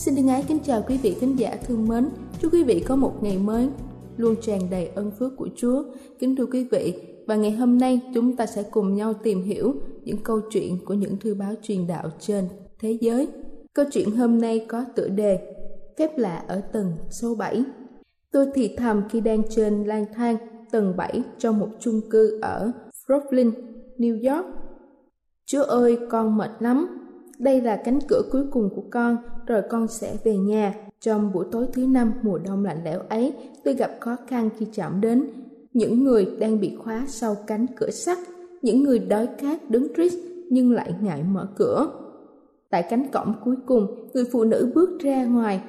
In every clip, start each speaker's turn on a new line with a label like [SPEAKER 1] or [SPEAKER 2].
[SPEAKER 1] Xin thân ái kính chào quý vị khán giả thương mến. Chúc quý vị có một ngày mới luôn tràn đầy ân phước của Chúa. Kính thưa quý vị, và ngày hôm nay chúng ta sẽ cùng nhau tìm hiểu những câu chuyện của những thư báo truyền đạo trên thế giới. Câu chuyện hôm nay có tựa đề Phép lạ ở tầng số 7. Tôi thì thầm khi đang trên lang thang tầng 7 trong một chung cư ở Brooklyn, New York. Chúa ơi, con mệt lắm, đây là cánh cửa cuối cùng của con, rồi con sẽ về nhà. Trong buổi tối thứ năm mùa đông lạnh lẽo ấy, tôi gặp khó khăn khi chạm đến những người đang bị khóa sau cánh cửa sắt, những người đói khát đứng trích nhưng lại ngại mở cửa. Tại cánh cổng cuối cùng, người phụ nữ bước ra ngoài.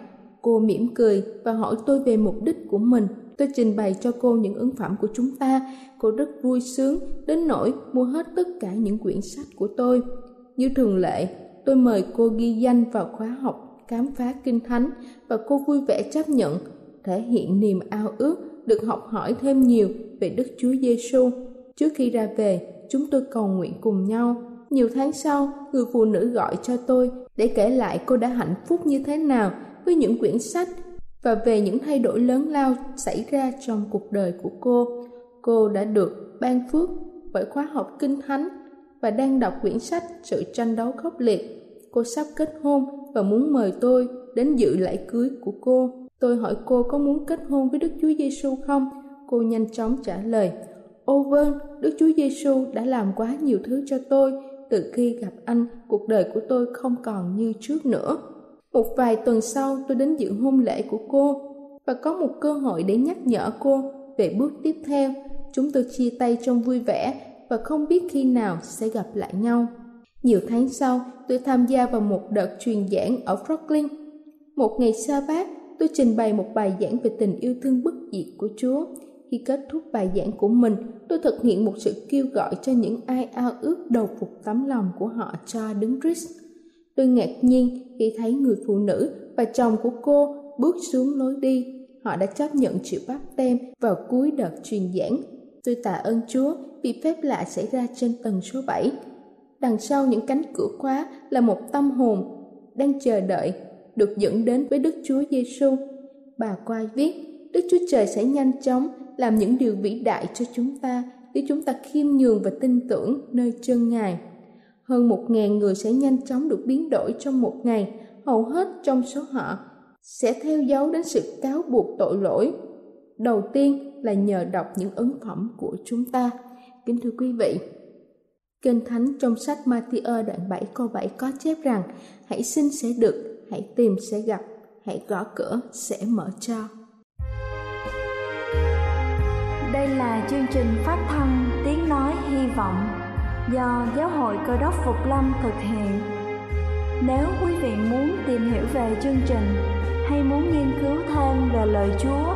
[SPEAKER 1] Cô mỉm cười và hỏi tôi về mục đích của mình. Tôi trình bày cho cô những ứng phẩm của chúng ta. Cô rất vui sướng, đến nỗi mua hết tất cả những quyển sách của tôi. Như thường lệ, tôi mời cô ghi danh vào khóa học khám phá kinh thánh và cô vui vẻ chấp nhận thể hiện niềm ao ước được học hỏi thêm nhiều về Đức Chúa Giêsu. Trước khi ra về, chúng tôi cầu nguyện cùng nhau. Nhiều tháng sau, người phụ nữ gọi cho tôi để kể lại cô đã hạnh phúc như thế nào với những quyển sách và về những thay đổi lớn lao xảy ra trong cuộc đời của cô. Cô đã được ban phước bởi khóa học kinh thánh và đang đọc quyển sách Sự tranh đấu khốc liệt. Cô sắp kết hôn và muốn mời tôi đến dự lễ cưới của cô. Tôi hỏi cô có muốn kết hôn với Đức Chúa Giêsu không? Cô nhanh chóng trả lời: "Ô vâng, Đức Chúa Giêsu đã làm quá nhiều thứ cho tôi, từ khi gặp anh, cuộc đời của tôi không còn như trước nữa." Một vài tuần sau, tôi đến dự hôn lễ của cô và có một cơ hội để nhắc nhở cô về bước tiếp theo. Chúng tôi chia tay trong vui vẻ và không biết khi nào sẽ gặp lại nhau. Nhiều tháng sau, tôi tham gia vào một đợt truyền giảng ở Brooklyn. Một ngày sa bát, tôi trình bày một bài giảng về tình yêu thương bất diệt của Chúa. Khi kết thúc bài giảng của mình, tôi thực hiện một sự kêu gọi cho những ai ao ước đầu phục tấm lòng của họ cho đứng Christ. Tôi ngạc nhiên khi thấy người phụ nữ và chồng của cô bước xuống lối đi. Họ đã chấp nhận chịu báp tem vào cuối đợt truyền giảng. Tôi tạ ơn Chúa vì phép lạ xảy ra trên tầng số 7. Đằng sau những cánh cửa khóa là một tâm hồn đang chờ đợi được dẫn đến với Đức Chúa Giêsu. Bà qua viết, Đức Chúa Trời sẽ nhanh chóng làm những điều vĩ đại cho chúng ta nếu chúng ta khiêm nhường và tin tưởng nơi chân Ngài. Hơn một ngàn người sẽ nhanh chóng được biến đổi trong một ngày, hầu hết trong số họ sẽ theo dấu đến sự cáo buộc tội lỗi. Đầu tiên là nhờ đọc những ấn phẩm của chúng ta. Kính thưa quý vị, Kinh Thánh trong sách Matthew đoạn 7 câu 7 có chép rằng Hãy xin sẽ được, hãy tìm sẽ gặp, hãy gõ cửa sẽ mở cho.
[SPEAKER 2] Đây là chương trình phát thanh Tiếng Nói Hy Vọng do Giáo hội Cơ đốc Phục Lâm thực hiện. Nếu quý vị muốn tìm hiểu về chương trình hay muốn nghiên cứu thêm về lời Chúa,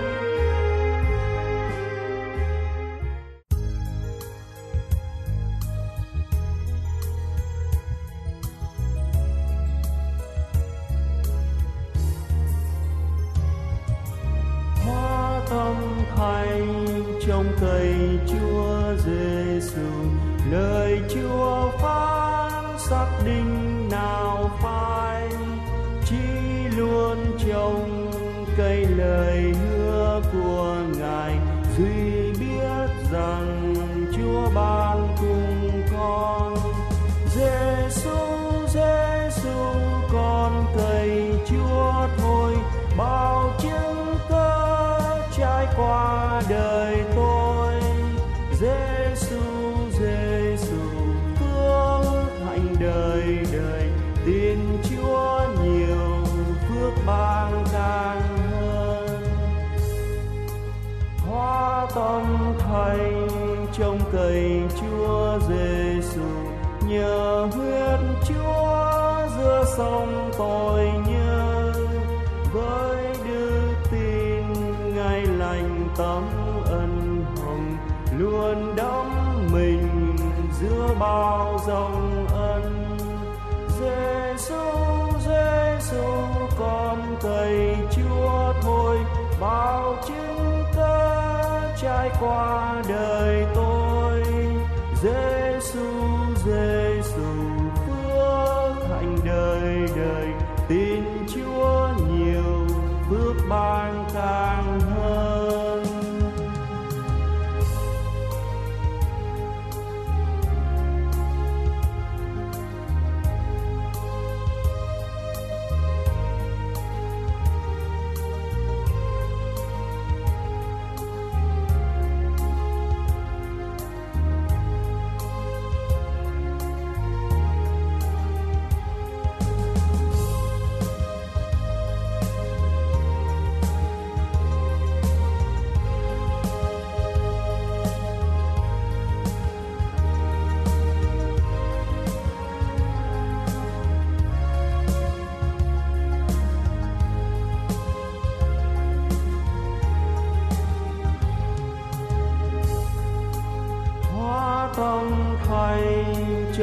[SPEAKER 3] Chúng ta trải qua đời tôi.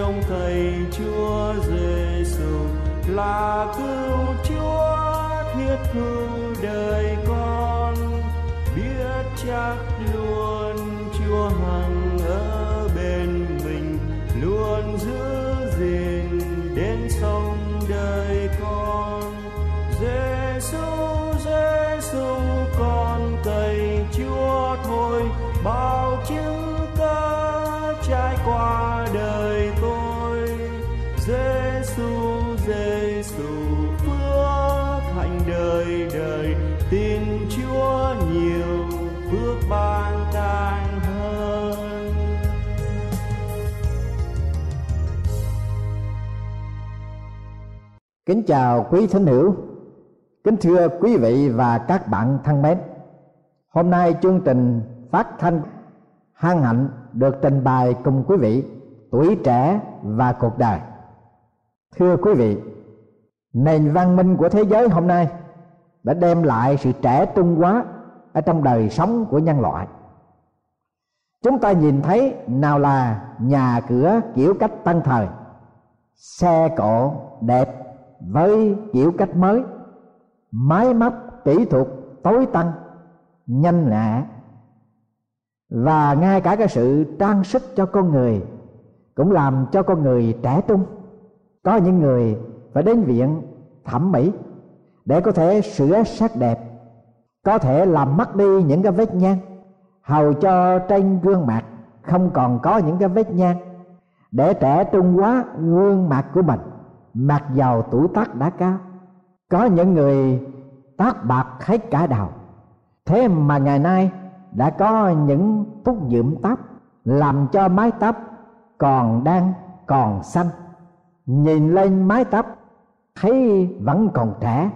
[SPEAKER 3] ông thầy Chúa Giêsu là cứu
[SPEAKER 4] Kính chào quý thính hữu, kính thưa quý vị và các bạn thân mến. Hôm nay chương trình phát thanh hăng hạnh được trình bày cùng quý vị tuổi trẻ và cuộc đời. Thưa quý vị, nền văn minh của thế giới hôm nay đã đem lại sự trẻ trung quá ở trong đời sống của nhân loại. Chúng ta nhìn thấy nào là nhà cửa kiểu cách tân thời, xe cộ đẹp với kiểu cách mới, máy móc kỹ thuật tối tăng nhanh nhẹ và ngay cả cái sự trang sức cho con người cũng làm cho con người trẻ trung. Có những người phải đến viện thẩm mỹ để có thể sửa sắc đẹp, có thể làm mất đi những cái vết nhăn hầu cho trên gương mặt không còn có những cái vết nhăn để trẻ trung hóa gương mặt của mình mặc dầu tuổi tác đã cao, có những người tóc bạc hết cả đầu thế mà ngày nay đã có những thuốc nhuộm tóc làm cho mái tóc còn đang còn xanh. Nhìn lên mái tóc thấy vẫn còn trẻ,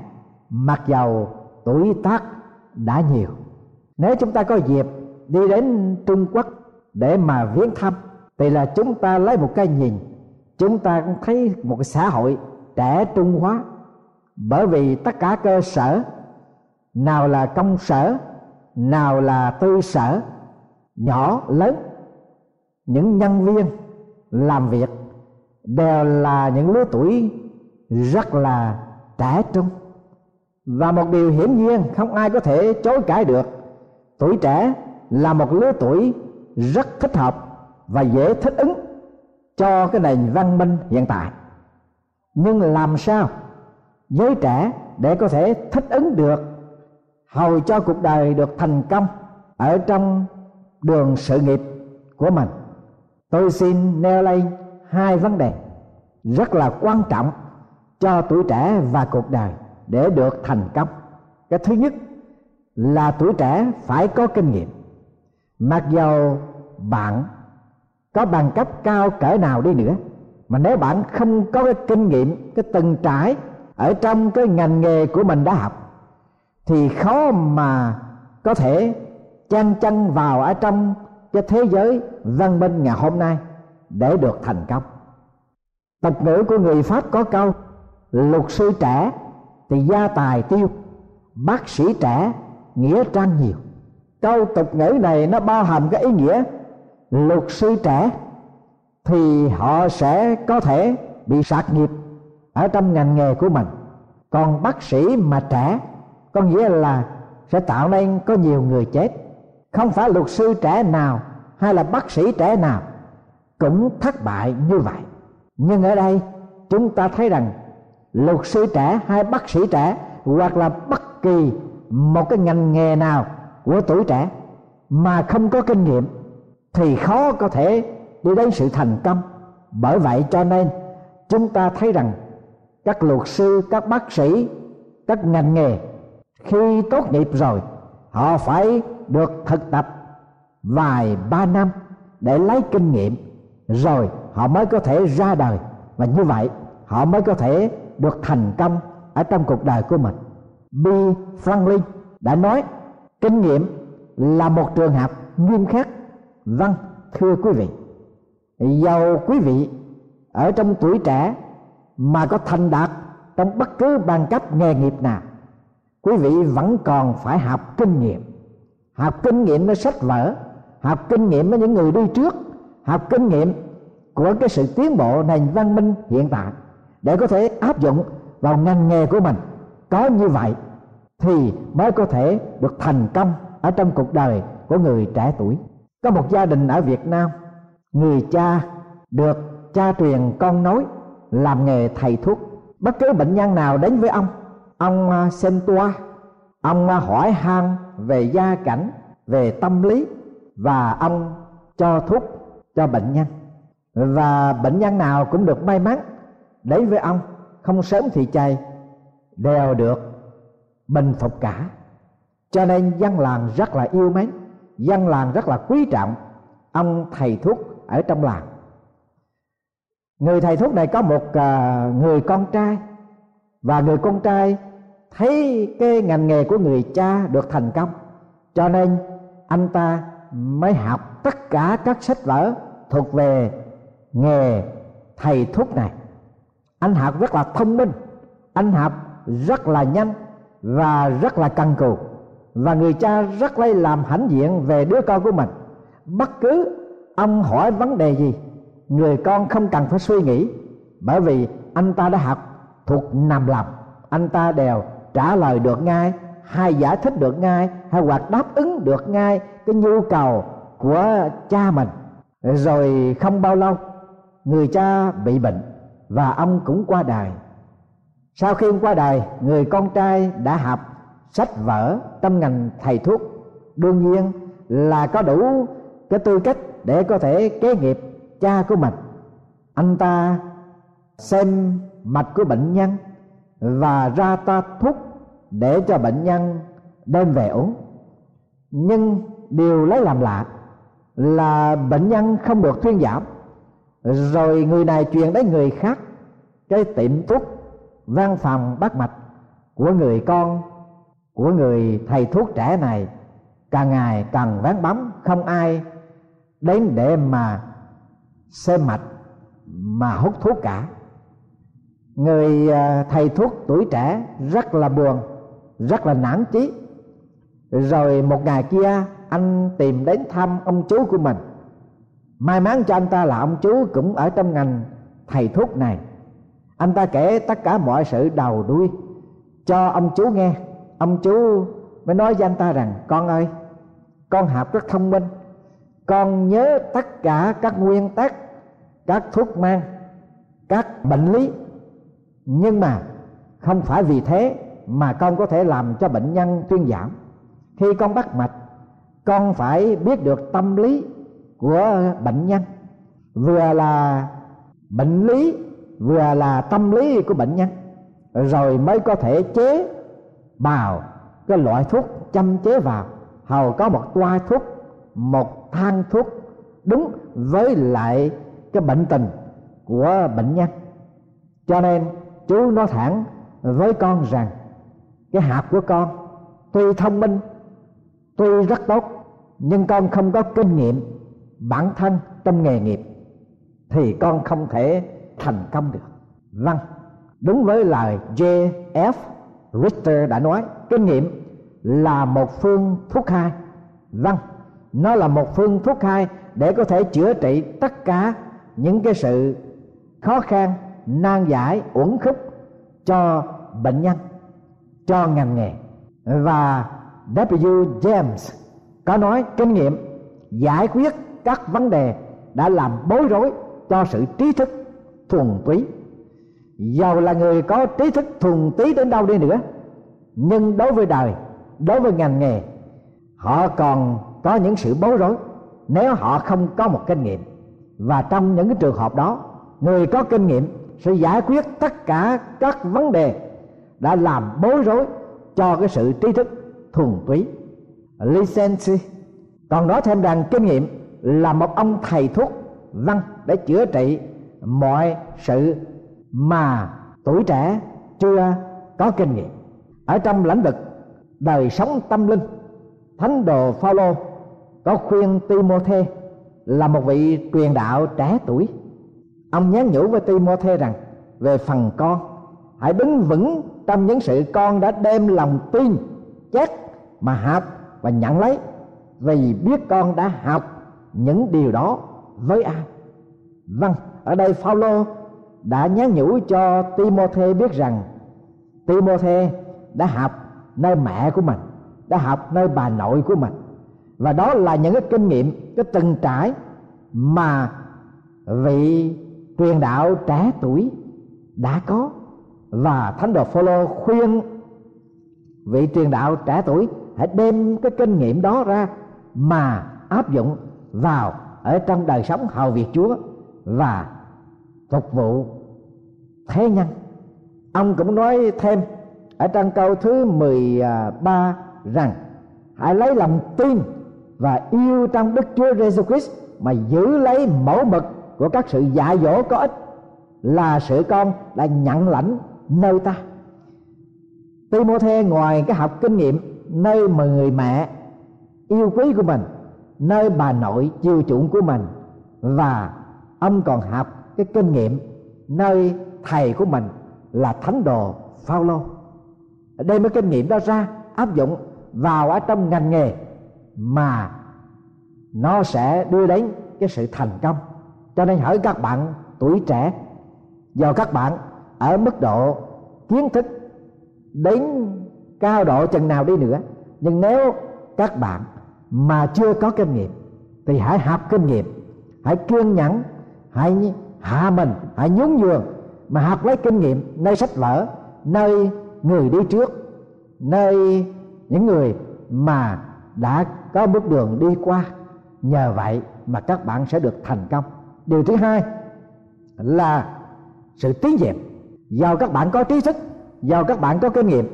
[SPEAKER 4] mặc dầu tuổi tác đã nhiều. Nếu chúng ta có dịp đi đến trung quốc để mà viếng thăm, thì là chúng ta lấy một cái nhìn chúng ta cũng thấy một cái xã hội trẻ trung hóa. Bởi vì tất cả cơ sở, nào là công sở, nào là tư sở, nhỏ, lớn, những nhân viên làm việc đều là những lứa tuổi rất là trẻ trung. Và một điều hiển nhiên không ai có thể chối cãi được, tuổi trẻ là một lứa tuổi rất thích hợp và dễ thích ứng cho cái nền văn minh hiện tại. Nhưng làm sao giới trẻ để có thể thích ứng được, hầu cho cuộc đời được thành công ở trong đường sự nghiệp của mình? Tôi xin nêu lên hai vấn đề rất là quan trọng cho tuổi trẻ và cuộc đời để được thành công. Cái thứ nhất là tuổi trẻ phải có kinh nghiệm. Mặc dầu bạn có bằng cấp cao cỡ nào đi nữa. Mà nếu bạn không có cái kinh nghiệm, cái từng trải ở trong cái ngành nghề của mình đã học, thì khó mà có thể chen chân vào ở trong cái thế giới văn minh ngày hôm nay để được thành công. Tục ngữ của người pháp có câu, luật sư trẻ thì gia tài tiêu, bác sĩ trẻ nghĩa trang nhiều. Câu tục ngữ này nó bao hàm cái ý nghĩa luật sư trẻ, thì họ sẽ có thể bị sạc nghiệp ở trong ngành nghề của mình. Còn bác sĩ mà trẻ, có nghĩa là sẽ tạo nên có nhiều người chết. Không phải luật sư trẻ nào hay là bác sĩ trẻ nào cũng thất bại như vậy. Nhưng ở đây, chúng ta thấy rằng luật sư trẻ hay bác sĩ trẻ hoặc là bất kỳ một cái ngành nghề nào của tuổi trẻ mà không có kinh nghiệm thì khó có thể đi đến sự thành công. Bởi vậy cho nên, chúng ta thấy rằng các luật sư, các bác sĩ, các ngành nghề khi tốt nghiệp rồi, họ phải được thực tập vài ba năm để lấy kinh nghiệm, rồi họ mới có thể ra đời. Và như vậy, họ mới có thể được thành công ở trong cuộc đời của mình. B. Franklin đã nói, kinh nghiệm là một trường học nghiêm khắc vâng thưa quý vị. Giàu quý vị, ở trong tuổi trẻ mà có thành đạt trong bất cứ bằng cấp nghề nghiệp nào, quý vị vẫn còn phải học kinh nghiệm. Học kinh nghiệm với sách vở, học kinh nghiệm với những người đi trước, học kinh nghiệm của cái sự tiến bộ nền văn minh hiện tại để có thể áp dụng vào ngành nghề của mình. Có như vậy thì mới có thể được thành công ở trong cuộc đời của người trẻ tuổi có một gia đình ở việt nam, người cha được cha truyền con nối, làm nghề thầy thuốc. Bất cứ bệnh nhân nào đến với ông ông à, xem toa, ông à, hỏi han về gia cảnh, về tâm lý và ông cho thuốc cho bệnh nhân. Và bệnh nhân nào cũng được may mắn đến với ông. Không sớm thì chay đều được bình phục cả. Cho nên dân làng rất là yêu mến dân làng rất là quý trọng ông thầy thuốc ở trong làng. Người thầy thuốc này có một à, người con trai và người con trai thấy cái ngành nghề của người cha được thành công. Cho nên anh ta mới học tất cả các sách vở thuộc về nghề thầy thuốc này. Anh học rất là thông minh, anh học rất là nhanh và rất là cần cù và người cha rất lấy làm hãnh diện về đứa con của mình. Bất cứ ông hỏi vấn đề gì, người con không cần phải suy nghĩ, bởi vì anh ta đã học thuộc nằm lòng. Anh ta đều trả lời được ngay, hay giải thích được ngay, hay hoặc đáp ứng được ngay cái nhu cầu của cha mình. Rồi không bao lâu, người cha bị bệnh và ông cũng qua đời. Sau khi ông qua đời, người con trai đã học sách vở trong ngành thầy thuốc. Đương nhiên là có đủ cái tư cách để có thể kế nghiệp cha của mình. Anh ta xem mạch của bệnh nhân và ra ta thuốc để cho bệnh nhân đem về uống. Nhưng điều lấy làm lạ là bệnh nhân không được thuyên giảm. Rồi người này truyền đến người khác cái tiệm thuốc văn phòng bắt mạch của người con của người thầy thuốc trẻ này, càng ngày càng ván bóng, không ai đến để mà xem mạch, mà hút thuốc cả. Người à, thầy thuốc tuổi trẻ rất là buồn, rất là nản chí. Rồi một ngày kia, anh tìm đến thăm ông chú của mình. May mắn cho anh ta là ông chú cũng ở trong ngành thầy thuốc này. Anh ta kể tất cả mọi sự đầu đuôi cho ông chú nghe ông chú mới nói với anh ta rằng, con ơi, con học rất thông minh. Con nhớ tất cả các nguyên tắc, các thuốc mang, các bệnh lý. Nhưng mà không phải vì thế mà con có thể làm cho bệnh nhân thuyên giảm. Khi con bắt mạch, con phải biết được tâm lý của bệnh nhân. Vừa là bệnh lý, vừa là tâm lý của bệnh nhân. Rồi mới có thể chế bào, cái loại thuốc châm chế vào hầu có một toa thuốc, một thang thuốc đúng với lại cái bệnh tình của bệnh nhân cho nên chú nói thẳng với con rằng, cái hạt của con, tuy thông minh, tuy rất tốt, nhưng con không có kinh nghiệm bản thân trong nghề nghiệp thì con không thể thành công được vâng đúng với lời J.F. Richter đã nói, kinh nghiệm là một phương thuốc hai. Vâng nó là một phương thuốc hai để có thể chữa trị tất cả những cái sự khó khăn, nan giải, uẩn khúc cho bệnh nhân, cho ngành nghề. Và W. James có nói, kinh nghiệm giải quyết các vấn đề đã làm bối rối cho sự trí thức, thuần túy giàu là người có trí thức thuần túy đến đâu đi nữa. Nhưng đối với đời, đối với ngành nghề, họ còn có những sự bối rối. Nếu họ không có một kinh nghiệm, và trong những cái trường hợp đó, người có kinh nghiệm sẽ giải quyết tất cả các vấn đề đã làm bối rối cho cái sự trí thức thuần túy. License. Còn nói thêm rằng kinh nghiệm là một ông thầy thuốc văn để chữa trị mọi sự mà tuổi trẻ chưa có kinh nghiệm. Ở trong lĩnh vực đời sống tâm linh, thánh đồ phaolô có khuyên timothy là một vị truyền đạo trẻ tuổi. Ông nhắn nhủ với timothy rằng, về phần con, hãy đứng vững trong những sự con đã đem lòng tin chắc mà học và nhận lấy, vì biết con đã học những điều đó với ai. Vâng ở đây Phaolô đã nhắn nhủ cho Timothy biết rằng Timothy đã học nơi mẹ của mình, đã học nơi bà nội của mình. Và đó là những cái kinh nghiệm, cái từng trải mà vị truyền đạo trẻ tuổi đã có. Và thánh đồ Phaolô khuyên vị truyền đạo trẻ tuổi hãy đem cái kinh nghiệm đó ra mà áp dụng vào ở trong đời sống hầu việc Chúa và phục vụ. Thế nhân ông cũng nói thêm ở trong câu thứ 13 à, rằng, hãy lấy lòng tin và yêu trong Đức Chúa Giêsu Christ mà giữ lấy mẫu mực của các sự dạy dỗ có ích là sự con đã nhận lãnh nơi ta. Timothée ngoài cái học kinh nghiệm nơi mà người mẹ yêu quý của mình, nơi bà nội chiều chuộng của mình, và ông còn học cái kinh nghiệm nơi thầy của mình là thánh đồ Phaolô. Đem cái kinh nghiệm đó ra, áp dụng vào ở trong ngành nghề mà nó sẽ đưa đến cái sự thành công. Cho nên hỏi các bạn tuổi trẻ do các bạn ở mức độ kiến thức đến cao độ chừng nào đi nữa, nhưng nếu các bạn mà chưa có kinh nghiệm thì hãy học kinh nghiệm, hãy kiên nhẫn, hãy hạ mình hãy nhún nhường, mà học lấy kinh nghiệm, nơi sách vở, nơi người đi trước, nơi những người mà đã có bước đường đi qua. Nhờ vậy mà các bạn sẽ được thành công. Điều thứ hai là sự tiến nhiệm giàu các bạn có trí thức, giàu các bạn có kinh nghiệm,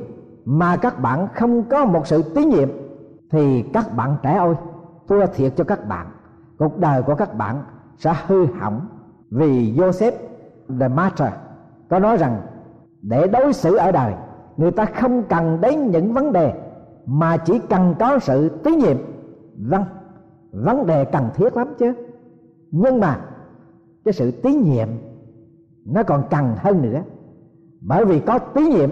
[SPEAKER 4] mà các bạn không có một sự tín nhiệm, thì các bạn trẻ ơi, thua thiệt cho các bạn. Cuộc đời của các bạn sẽ hư hỏng vì Joseph, the Martyr, có nói rằng, để đối xử ở đời, người ta không cần đến những vấn đề mà chỉ cần có sự tín nhiệm. Vâng vấn đề cần thiết lắm chứ. Nhưng mà, cái sự tín nhiệm nó còn cần hơn nữa. Bởi vì có tín nhiệm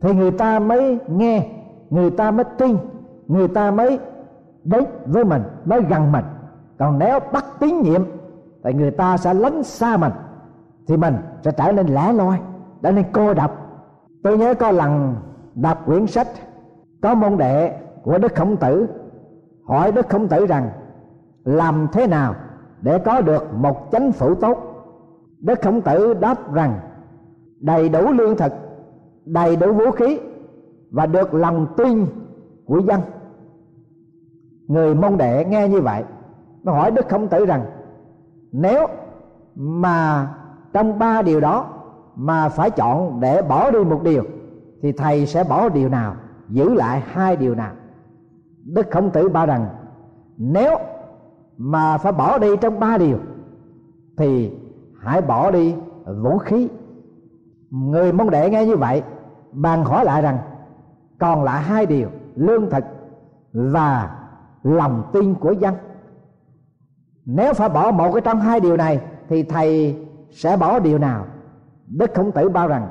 [SPEAKER 4] thì người ta mới nghe, người ta mới tin, người ta mới đến với mình, mới gần mình. Còn nếu bắt tín nhiệm tại người ta sẽ lánh xa mình, thì mình sẽ trở nên lẻ loi, trở nên cô độc. Tôi nhớ có lần đọc quyển sách có môn đệ của đức khổng tử, hỏi đức khổng tử rằng, làm thế nào để có được một chánh phủ tốt? Đức khổng tử đáp rằng, đầy đủ lương thực, đầy đủ vũ khí và được lòng tin của dân. Người môn đệ nghe như vậy, nó hỏi đức khổng tử rằng nếu mà trong ba điều đó mà phải chọn để bỏ đi một điều, thì thầy sẽ bỏ điều nào, giữ lại hai điều nào? Đức khổng tử bảo rằng, nếu mà phải bỏ đi trong ba điều, thì hãy bỏ đi vũ khí. Người môn đệ nghe như vậy bàn hỏi lại rằng, còn lại hai điều lương thực và lòng tin của dân nếu phải bỏ một cái trong hai điều này, thì thầy sẽ bỏ điều nào? Đức khổng tử bao rằng,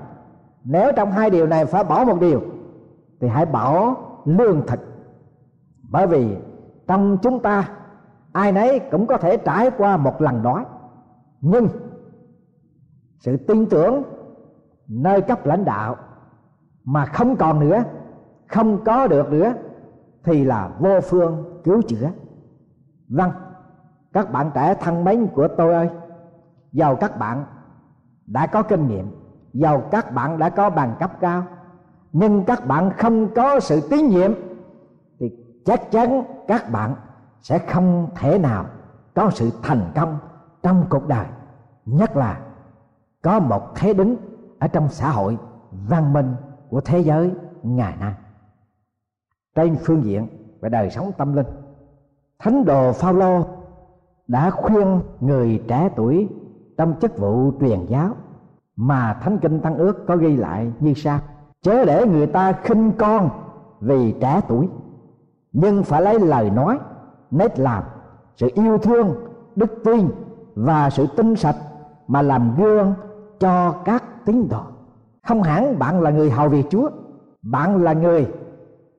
[SPEAKER 4] nếu trong hai điều này phải bỏ một điều, thì hãy bỏ lương thực. Bởi vì trong chúng ta, ai nấy cũng có thể trải qua một lần đói. Nhưng sự tin tưởng nơi cấp lãnh đạo mà không còn nữa, không có được nữa, thì là vô phương cứu chữa. Vâng các bạn trẻ thân mến của tôi ơi, giàu các bạn đã có kinh nghiệm, giàu các bạn đã có bằng cấp cao. Nhưng các bạn không có sự tín nhiệm, thì chắc chắn các bạn sẽ không thể nào có sự thành công trong cuộc đời. Nhất là có một thế đứng ở trong xã hội văn minh của thế giới ngày nay. Trên phương diện về đời sống tâm linh, thánh đồ phaolô đã khuyên người trẻ tuổi trong chức vụ truyền giáo mà thánh kinh tăng ước có ghi lại như sau. Chớ để người ta khinh con vì trẻ tuổi, nhưng phải lấy lời nói nét làm sự yêu thương, đức tin và sự tinh sạch mà làm gương cho các tín đồ. Không hẳn bạn là người hầu việc chúa, bạn là người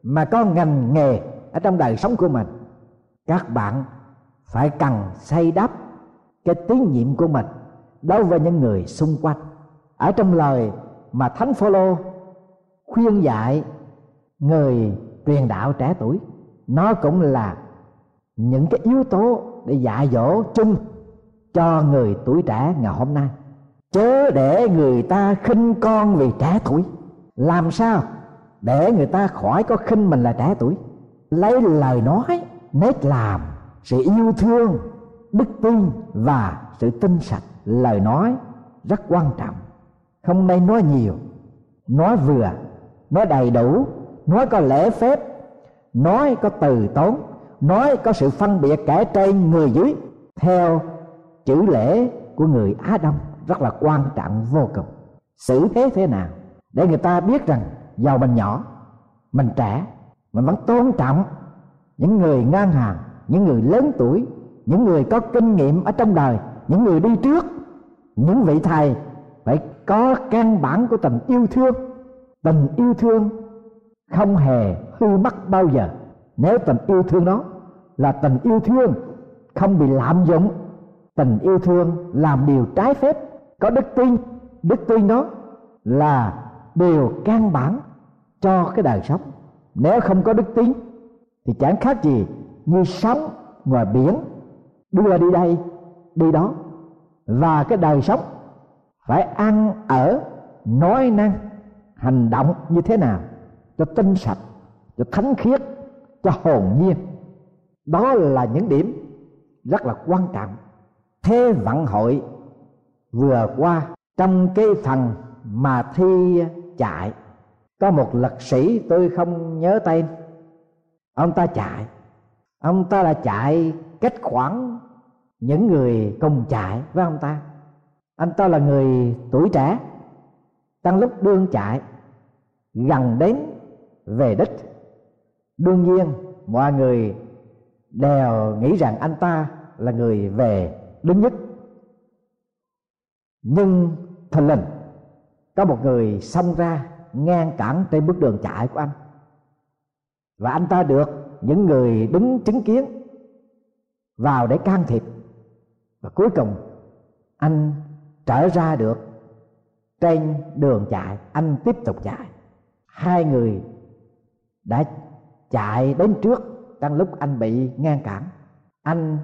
[SPEAKER 4] mà có ngành nghề ở trong đời sống của mình. Các bạn phải cần xây đắp cái tín nhiệm của mình đối với những người xung quanh. Ở trong lời mà thánh phaolô khuyên dạy người truyền đạo trẻ tuổi, nó cũng là những cái yếu tố để dạy dỗ chung cho người tuổi trẻ ngày hôm nay. Chớ để người ta khinh con vì trẻ tuổi. Làm sao để người ta khỏi có khinh mình là trẻ tuổi? Lấy lời nói nết làm sự yêu thương, đức tin và sự tinh sạch, lời nói rất quan trọng. Không nên nói nhiều, nói vừa, nói đầy đủ, nói có lễ phép, nói có từ tốn, nói có sự phân biệt kẻ trên người dưới theo chữ lễ của người á đông rất là quan trọng, vô cùng. Xử thế thế nào để người ta biết rằng giàu mình nhỏ, mình trẻ, mình vẫn tôn trọng những người ngang hàng những người lớn tuổi, những người có kinh nghiệm ở trong đời, những người đi trước, những vị thầy phải có căn bản của tình yêu thương. Tình yêu thương không hề hư mất bao giờ. Nếu tình yêu thương đó là tình yêu thương không bị lạm dụng, tình yêu thương làm điều trái phép. Có đức tin đức tin đó là điều căn bản cho cái đời sống. Nếu không có đức tin thì chẳng khác gì như sóng ngoài biển đưa đi đây, đi đó. Và cái đời sống phải ăn ở, nói năng, hành động như thế nào cho tinh sạch, cho thánh khiết, cho hồn nhiên. Đó là những điểm rất là quan trọng. Thế vận hội vừa qua, trong cái phần mà thi chạy, có một lực sĩ tôi không nhớ tên. Ông ta chạy ông ta là chạy cách khoảng những người cùng chạy với ông ta. Anh ta là người tuổi trẻ trong lúc đương chạy, gần đến về đích. Đương nhiên, mọi người đều nghĩ rằng anh ta là người về đứng nhất. Nhưng thần linh có một người xông ra ngang cản trên bước đường chạy của anh. Và anh ta được những người đứng chứng kiến vào để can thiệp. Và cuối cùng, anh trở ra được trên đường chạy, anh tiếp tục chạy. Hai người đã chạy đến trước trong lúc anh bị ngăn cản. Anh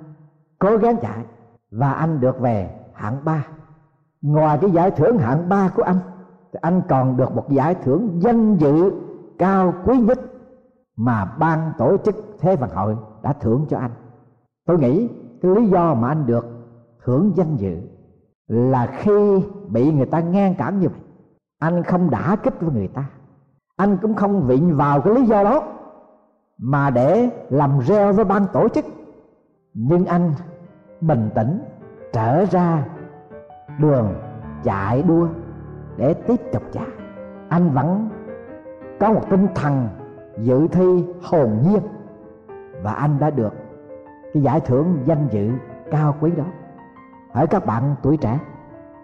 [SPEAKER 4] cố gắng chạy và anh được về hạng ba. Ngoài cái giải thưởng hạng ba của anh, thì anh còn được một giải thưởng danh dự cao quý nhất mà ban tổ chức thế vận hội đã thưởng cho anh. Tôi nghĩ cái lý do mà anh được thưởng danh dự là khi bị người ta ngang cản như vậy. Anh không đả kích với người ta. Anh cũng không vịn vào cái lý do đó mà để làm reo với ban tổ chức. Nhưng anh bình tĩnh, trở ra đường chạy đua để tiếp tục chạy anh vẫn có một tinh thần dự thi hồn nhiên. Và anh đã được cái giải thưởng danh dự cao quý đó. Ở các bạn tuổi trẻ,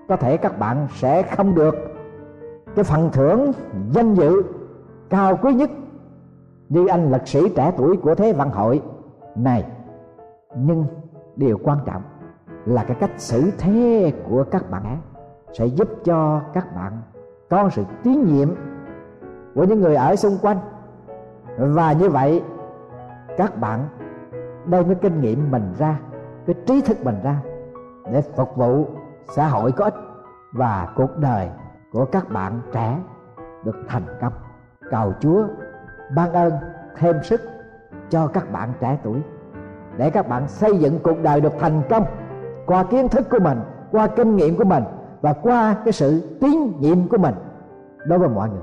[SPEAKER 4] có thể các bạn sẽ không được cái phần thưởng danh dự cao quý nhất như anh lực sĩ trẻ tuổi của thế vận hội này. Nhưng điều quan trọng là cái cách xử thế của các bạn ấy sẽ giúp cho các bạn có sự tín nhiệm của những người ở xung quanh và như vậy, các bạn đem cái kinh nghiệm mình ra, cái trí thức mình ra để phục vụ xã hội có ích và cuộc đời của các bạn trẻ được thành công. Cầu chúa ban ơn thêm sức cho các bạn trẻ tuổi để các bạn xây dựng cuộc đời được thành công qua kiến thức của mình, qua kinh nghiệm của mình và qua cái sự tín nhiệm của mình đối với mọi người.